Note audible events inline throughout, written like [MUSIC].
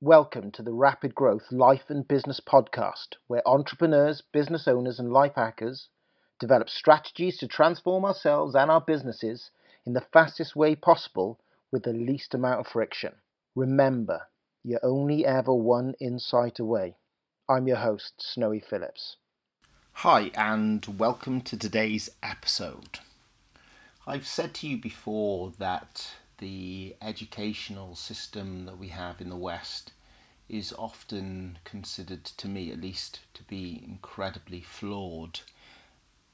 Welcome to the Rapid Growth Life and Business Podcast, where entrepreneurs, business owners, and life hackers develop strategies to transform ourselves and our businesses in the fastest way possible with the least amount of friction. Remember, you're only ever one insight away. I'm your host, Snowy Phillips. Hi, and welcome to today's episode. I've said to you before that the educational system that we have in the West is often considered, to me at least, to be incredibly flawed.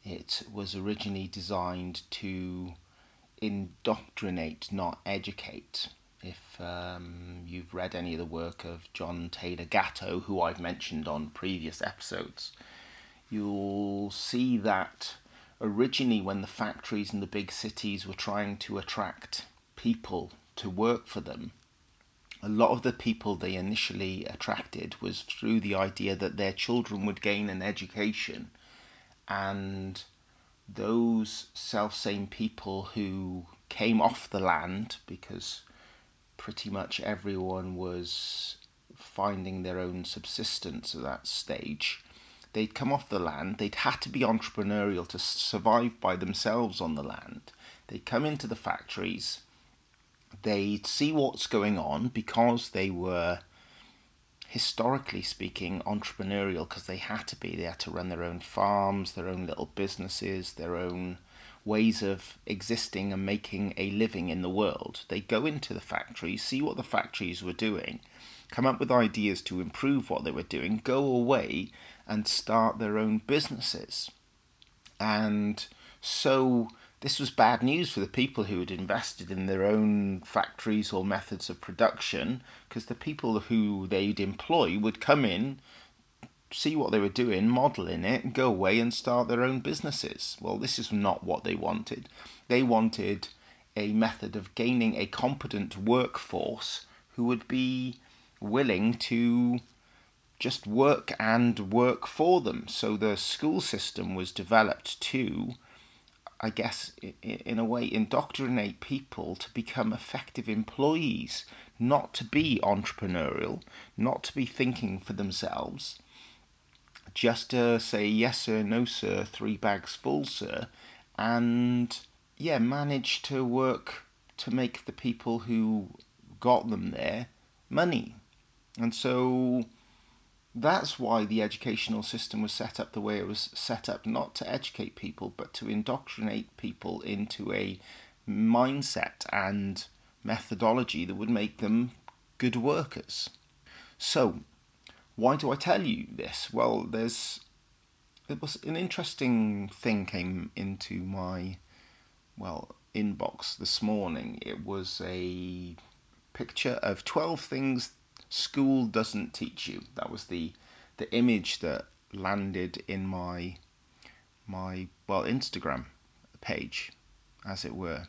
It was originally designed to indoctrinate, not educate. If um, you've read any of the work of John Taylor Gatto, who I've mentioned on previous episodes, you'll see that originally, when the factories in the big cities were trying to attract people to work for them, a lot of the people they initially attracted was through the idea that their children would gain an education and those self same people who came off the land because pretty much everyone was finding their own subsistence at that stage. They'd come off the land, they'd had to be entrepreneurial to survive by themselves on the land. They'd come into the factories, they'd see what's going on because they were historically speaking, entrepreneurial because they had to be. They had to run their own farms, their own little businesses, their own ways of existing and making a living in the world. They go into the factories, see what the factories were doing, come up with ideas to improve what they were doing, go away and start their own businesses. And so this was bad news for the people who had invested in their own factories or methods of production, because the people who they'd employ would come in, see what they were doing, model in it, and go away and start their own businesses. Well, this is not what they wanted. They wanted a method of gaining a competent workforce who would be willing to just work and work for them. So the school system was developed to I guess, in a way, indoctrinate people to become effective employees, not to be entrepreneurial, not to be thinking for themselves, just to say yes sir, no sir, three bags full sir, and yeah, manage to work to make the people who got them there money. And so that's why the educational system was set up the way it was set up, not to educate people, but to indoctrinate people into a mindset and methodology that would make them good workers. So, why do I tell you this? Well, there's it was an interesting thing came into my well inbox this morning. It was a picture of 12 things school doesn't teach you. That was the the image that landed in my my well Instagram page, as it were.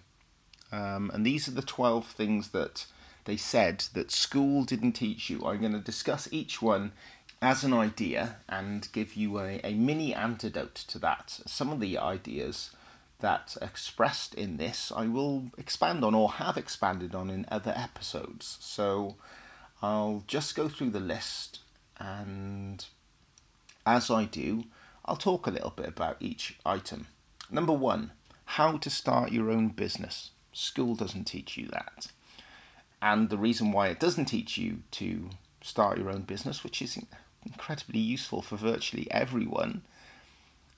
Um, and these are the twelve things that they said that school didn't teach you. I'm going to discuss each one as an idea and give you a, a mini antidote to that. Some of the ideas that expressed in this I will expand on or have expanded on in other episodes. So I'll just go through the list and as I do, I'll talk a little bit about each item. Number one, how to start your own business. School doesn't teach you that. And the reason why it doesn't teach you to start your own business, which is incredibly useful for virtually everyone,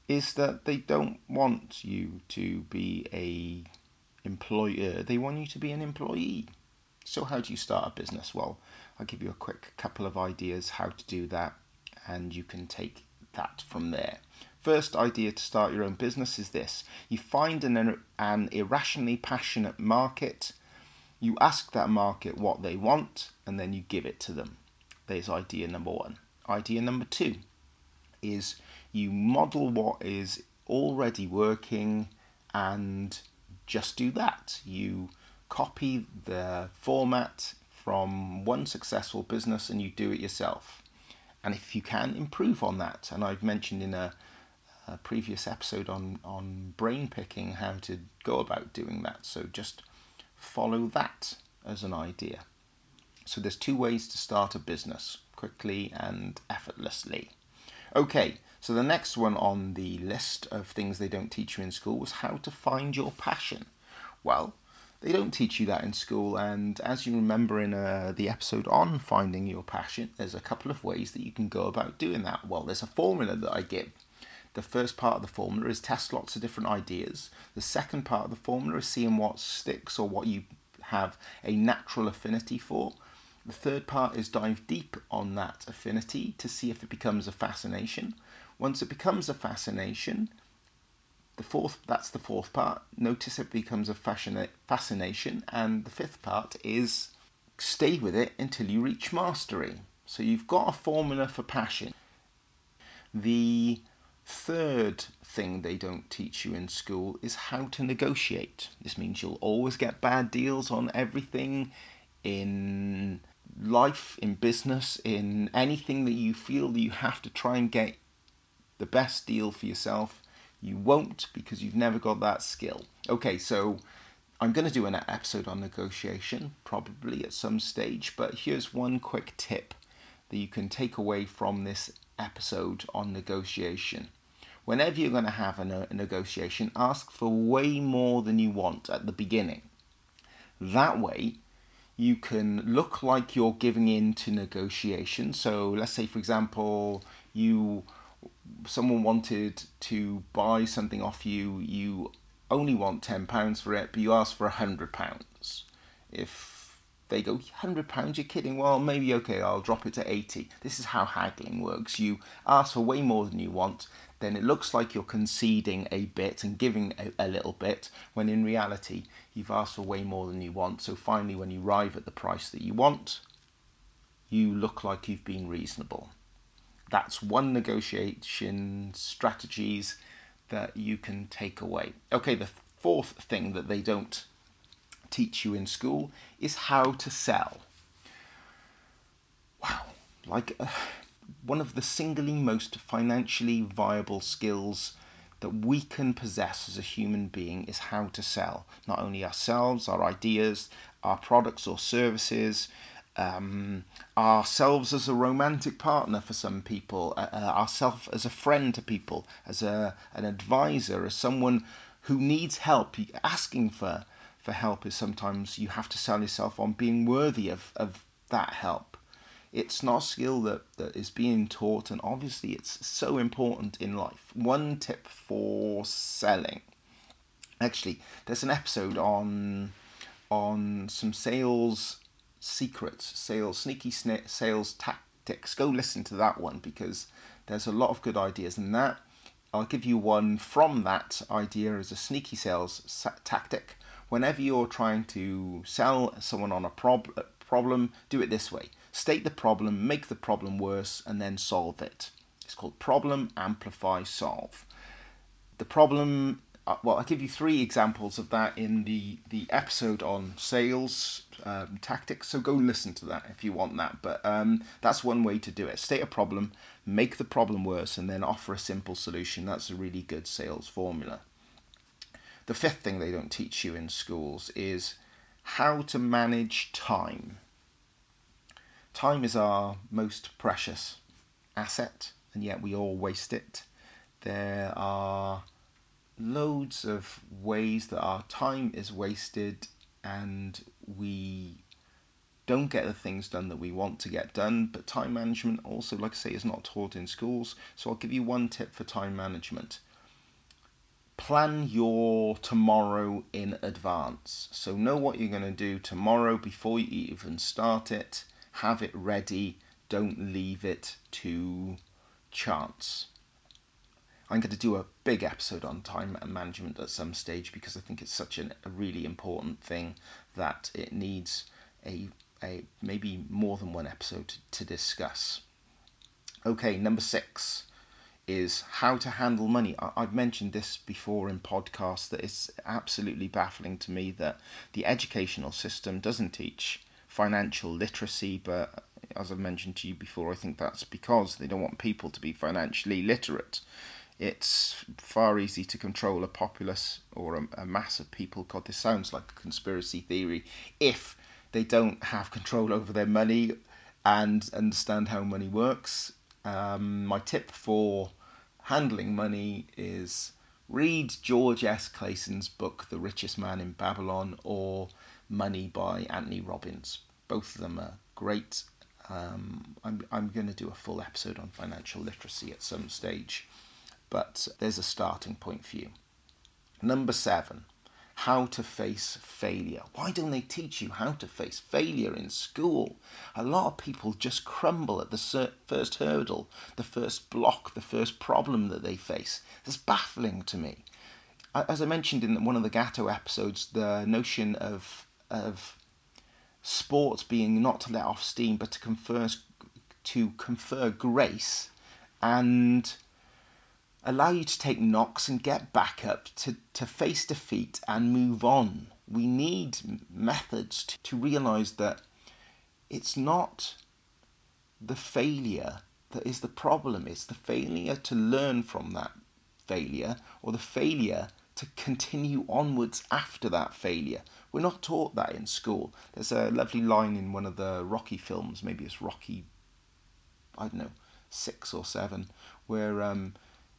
is that they don't want you to be a employer. Uh, they want you to be an employee. So how do you start a business? Well, I'll give you a quick couple of ideas how to do that, and you can take that from there. First idea to start your own business is this you find an, an irrationally passionate market, you ask that market what they want, and then you give it to them. There's idea number one. Idea number two is you model what is already working and just do that. You copy the format from one successful business and you do it yourself. And if you can, improve on that. And I've mentioned in a, a previous episode on, on brain picking how to go about doing that. So just follow that as an idea. So there's two ways to start a business quickly and effortlessly. Okay, so the next one on the list of things they don't teach you in school was how to find your passion. Well, they don't teach you that in school, and as you remember in uh, the episode on finding your passion, there's a couple of ways that you can go about doing that. Well, there's a formula that I give. The first part of the formula is test lots of different ideas. The second part of the formula is seeing what sticks or what you have a natural affinity for. The third part is dive deep on that affinity to see if it becomes a fascination. Once it becomes a fascination, the fourth that's the fourth part. Notice it becomes a fascina- fascination, and the fifth part is stay with it until you reach mastery. So you've got a formula for passion. The third thing they don't teach you in school is how to negotiate. This means you'll always get bad deals on everything in life, in business, in anything that you feel that you have to try and get the best deal for yourself you won't because you've never got that skill. Okay, so I'm going to do an episode on negotiation probably at some stage, but here's one quick tip that you can take away from this episode on negotiation. Whenever you're going to have a, negotiation, ask for way more than you want at the beginning. That way, you can look like you're giving in to negotiation. So, let's say, for example, you someone wanted to buy something off you, you only want ten pounds for it, but you ask for a hundred pounds. If they go hundred pounds, you're kidding. Well, maybe okay, I'll drop it to eighty. This is how haggling works. You ask for way more than you want, then it looks like you're conceding a bit and giving a, a little bit, when in reality you've asked for way more than you want. So finally, when you arrive at the price that you want, you look like you've been reasonable. That's one negotiation strategies that you can take away. Okay, the fourth thing that they don't teach you in school is how to sell. Wow, like uh, one of the singly most financially viable skills that we can possess as a human being is how to sell not only ourselves, our ideas, our products or services, um, ourselves as a romantic partner for some people, uh, uh, ourselves as a friend to people, as a an advisor, as someone who needs help. Asking for for help is sometimes you have to sell yourself on being worthy of, of that help. It's not a skill that, that is being taught, and obviously it's so important in life. One tip for selling. Actually, there's an episode on on some sales secrets, sales, sneaky sna- sales tactics. Go listen to that one because there's a lot of good ideas in that. I'll give you one from that idea as a sneaky sales sa- tactic. Whenever you're trying to sell someone on a prob- problem, do it this way state the problem, make the problem worse, and then solve it. It's called problem, amplify, solve. The problem uh, well, I'll give you three examples of that in the, the episode on sales um, tactics. So go listen to that if you want that. But um, that's one way to do it. State a problem, make the problem worse, and then offer a simple solution. That's a really good sales formula. The fifth thing they don't teach you in schools is how to manage time. Time is our most precious asset, and yet we all waste it. There are loads of ways that our time is wasted and we don't get the things done that we want to get done. But time management, also, like I say, is not taught in schools. So I'll give you one tip for time management plan your tomorrow in advance. So know what you're going to do tomorrow before you even start it. Have it ready. Don't leave it to chance. I'm going to do a big episode on time management at some stage because I think it's such an, a really important thing that it needs a, a maybe more than one episode to, to discuss. Okay, number six is how to handle money. I, I've mentioned this before in podcasts that it's absolutely baffling to me that the educational system doesn't teach financial literacy, but as I've mentioned to you before, I think that's because they don't want people to be financially literate it's far easier to control a populace or a, a, mass of people. God, this sounds like a conspiracy theory. If they don't have control over their money and understand how money works. Um, my tip for handling money is read George S. Clason's book, The Richest Man in Babylon, or Money by Anthony Robbins. Both of them are great. Um, I'm, I'm going to do a full episode on financial literacy at some stage, but there's a starting point for you. Number seven, how to face failure. Why don't they teach you how to face failure in school? A lot of people just crumble at the first hurdle, the first block, the first problem that they face. It's baffling to me. As I mentioned in one of the Gatto episodes, the notion of of sports being not to let off steam but to confer to confer grace and allow you to take knocks and get back up to, to face defeat and move on. We need methods to, to realize that it's not the failure that is the problem, it's the failure to learn from that failure or the failure to continue onwards after that failure. We're not taught that in school. There's a lovely line in one of the Rocky films, maybe it's Rocky, I don't know, six or seven, where um,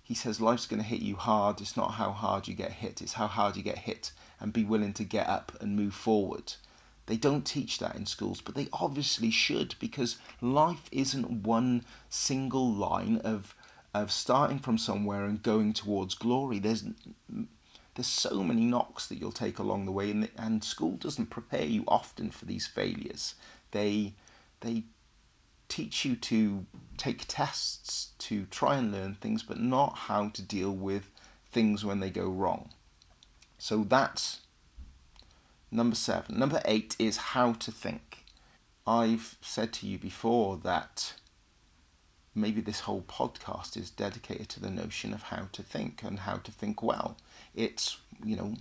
he says life's going to hit you hard. It's not how hard you get hit, it's how hard you get hit and be willing to get up and move forward. They don't teach that in schools, but they obviously should because life isn't one single line of of starting from somewhere and going towards glory. There's there's so many knocks that you'll take along the way, and, and school doesn't prepare you often for these failures. They they teach you to take tests to try and learn things, but not how to deal with things when they go wrong. So that's number seven. Number eight is how to think. I've said to you before that maybe this whole podcast is dedicated to the notion of how to think and how to think well. It's, you know,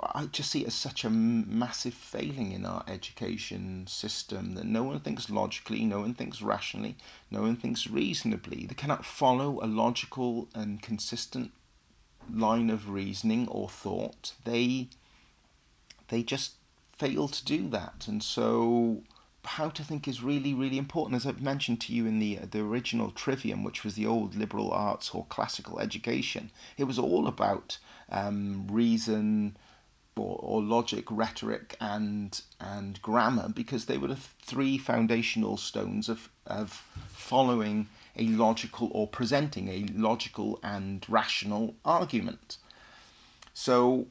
I just see it as such a massive failing in our education system that no one thinks logically, no one thinks rationally, no one thinks reasonably. They cannot follow a logical and consistent line of reasoning or thought. They they just fail to do that, and so how to think is really, really important. As I've mentioned to you in the the original Trivium, which was the old liberal arts or classical education, it was all about um, reason or, or logic, rhetoric, and and grammar, because they were the three foundational stones of of following a logical or presenting a logical and rational argument. So,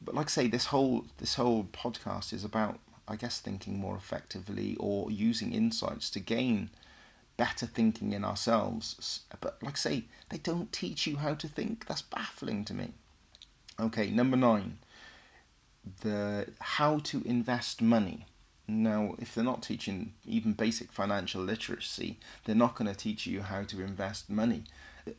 but like I say, this whole this whole podcast is about I guess, thinking more effectively or using insights to gain better thinking in ourselves. But, like I say, they don't teach you how to think. That's baffling to me. Okay, number nine, the how to invest money. Now, if they're not teaching even basic financial literacy, they're not going to teach you how to invest money.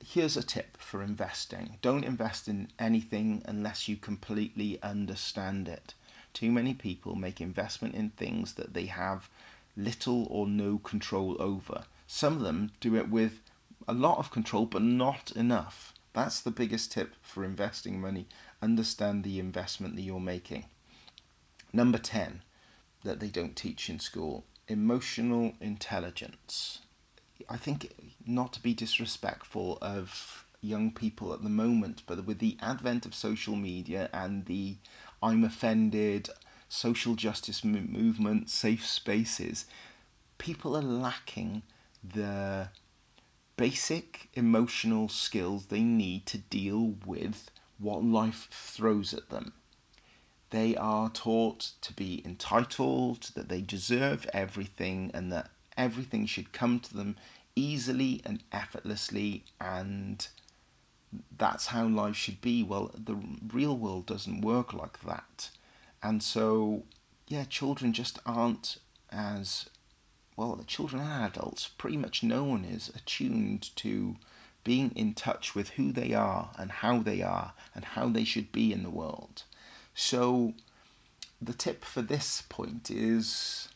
Here's a tip for investing don't invest in anything unless you completely understand it. Too many people make investment in things that they have little or no control over. Some of them do it with a lot of control, but not enough. That's the biggest tip for investing money. Understand the investment that you're making. Number 10 that they don't teach in school emotional intelligence. I think not to be disrespectful of young people at the moment, but with the advent of social media and the I'm offended, social justice movement, safe spaces, people are lacking the basic emotional skills they need to deal with what life throws at them. They are taught to be entitled, that they deserve everything, and that everything should come to them easily and effortlessly, and that's how life should be. Well, the real world doesn't work like that. And so, yeah, children just aren't as well, the children and adults, pretty much no one is attuned to being in touch with who they are and how they are and how they should be in the world. So, the tip for this point is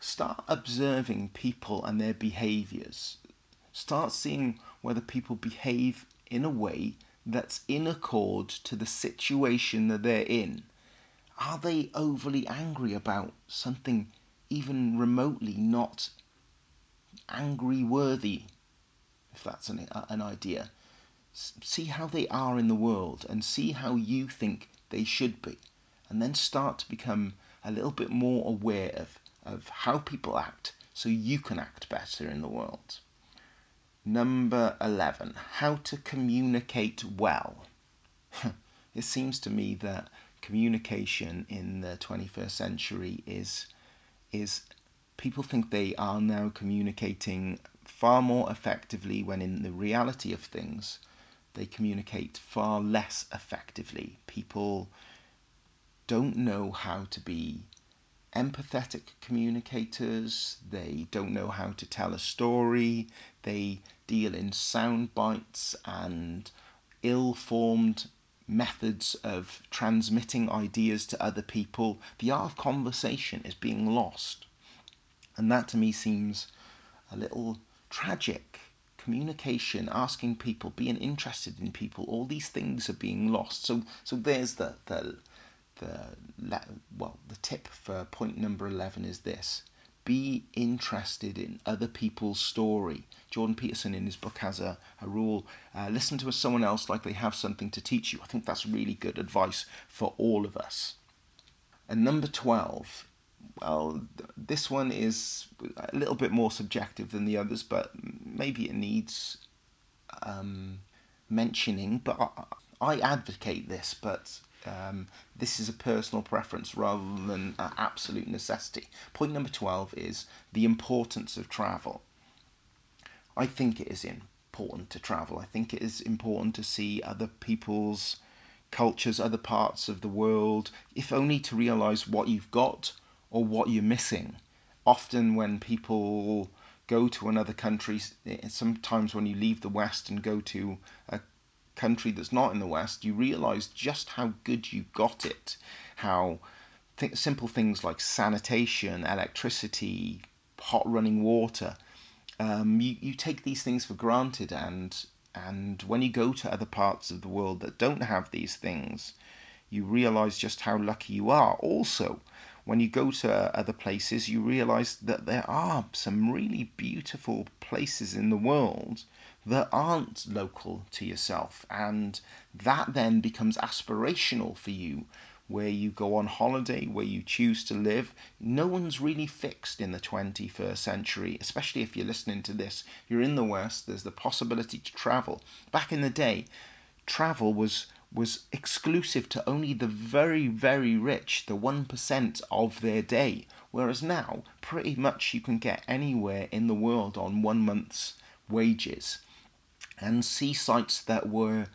start observing people and their behaviors. Start seeing whether people behave in a way that's in accord to the situation that they're in. Are they overly angry about something even remotely not angry worthy? If that's an, uh, an idea. See how they are in the world and see how you think they should be. And then start to become a little bit more aware of, of how people act so you can act better in the world. Number 11, how to communicate well. [LAUGHS] it seems to me that communication in the 21st century is is people think they are now communicating far more effectively when in the reality of things they communicate far less effectively. People don't know how to be empathetic communicators, they don't know how to tell a story, they deal in sound bites and ill formed methods of transmitting ideas to other people. The art of conversation is being lost. And that to me seems a little tragic. Communication, asking people, being interested in people, all these things are being lost. So, so there's the, the the well the tip for point number 11 is this be interested in other people's story jordan peterson in his book has a, a rule uh, listen to someone else like they have something to teach you i think that's really good advice for all of us and number 12 well this one is a little bit more subjective than the others but maybe it needs um, mentioning but I, I advocate this but um, this is a personal preference rather than an absolute necessity. Point number 12 is the importance of travel. I think it is important to travel. I think it is important to see other people's cultures, other parts of the world, if only to realize what you've got or what you're missing. Often, when people go to another country, sometimes when you leave the West and go to a country that's not in the West, you realize just how good you got it. How th- simple things like sanitation, electricity, hot running water, um, you, you take these things for granted. And, and when you go to other parts of the world that don't have these things, you realize just how lucky you are. Also, when you go to uh, other places, you realize that there are some really beautiful places in the world that aren't local to yourself. And that then becomes aspirational for you, where you go on holiday, where you choose to live. No one's really fixed in the 21st century, especially if you're listening to this. You're in the West, there's the possibility to travel. Back in the day, travel was was exclusive to only the very, very rich, the 1% of their day. Whereas now, pretty much you can get anywhere in the world on one month's wages and see sites that were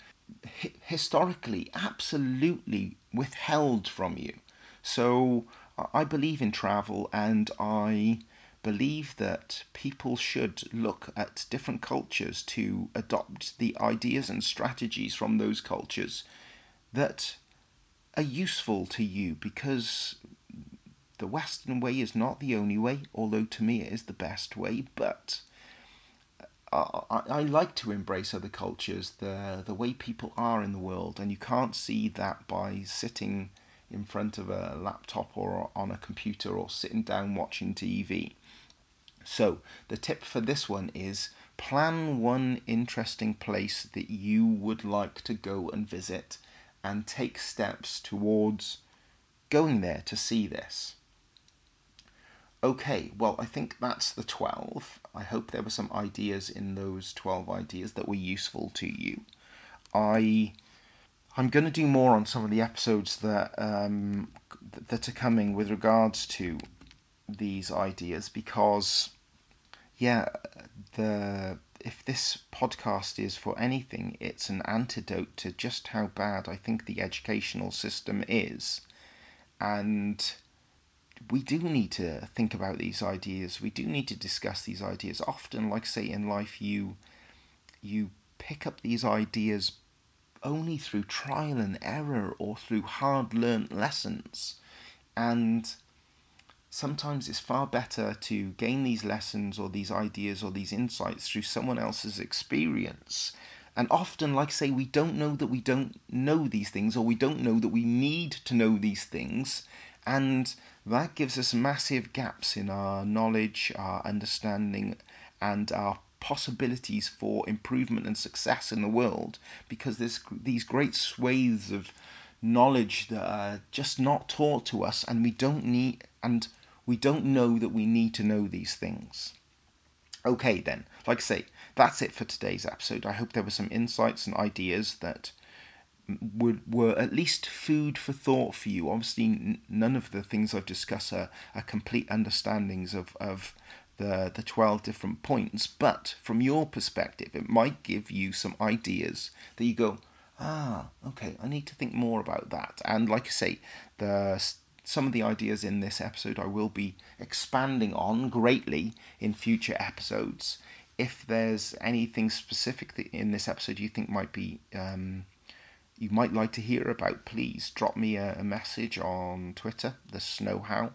hi- historically absolutely withheld from you. So I believe in travel and I believe that people should look at different cultures to adopt the ideas and strategies from those cultures that are useful to you because the Western way is not the only way, although to me it is the best way, but I, I like to embrace other cultures, the the way people are in the world, and you can't see that by sitting in front of a laptop or on a computer or sitting down watching TV. So the tip for this one is plan one interesting place that you would like to go and visit, and take steps towards going there to see this. Okay, well, I think that's the 12. I hope there were some ideas in those 12 ideas that were useful to you. I I'm going to do more on some of the episodes that um, that are coming with regards to these ideas because yeah, the if this podcast is for anything, it's an antidote to just how bad I think the educational system is. And we do need to think about these ideas. We do need to discuss these ideas. Often, like say in life, you you pick up these ideas only through trial and error or through hard learnt lessons. And sometimes it's far better to gain these lessons or these ideas or these insights through someone else's experience. And often, like I say, we don't know that we don't know these things, or we don't know that we need to know these things. And that gives us massive gaps in our knowledge, our understanding, and our possibilities for improvement and success in the world because there's these great swathes of knowledge that are just not taught to us and we don't need and we don't know that we need to know these things. Okay, then, like I say, that's it for today's episode. I hope there were some insights and ideas that were, were at least food for thought for you. Obviously, n- none of the things I've discussed are, are complete understandings of, of the, the 12 different points, but from your perspective, it might give you some ideas that you go, ah, okay, I need to think more about that. And like I say, the some of the ideas in this episode I will be expanding on greatly in future episodes. If there's anything specific in this episode you think might be um, you might like to hear about, please drop me a, a message on Twitter, the Snowhow,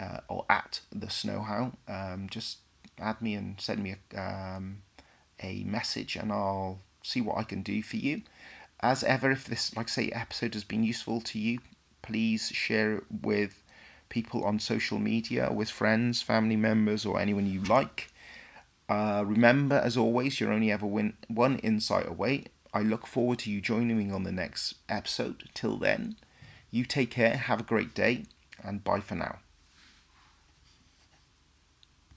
uh, or at the Snowhow. Um, just add me and send me a, um, a message, and I'll see what I can do for you. As ever, if this, like I say, episode has been useful to you, please share it with people on social media, with friends, family members, or anyone you like. Uh, remember, as always, you're only ever win- one insight away. I look forward to you joining me on the next episode. Till then, you take care, have a great day, and bye for now.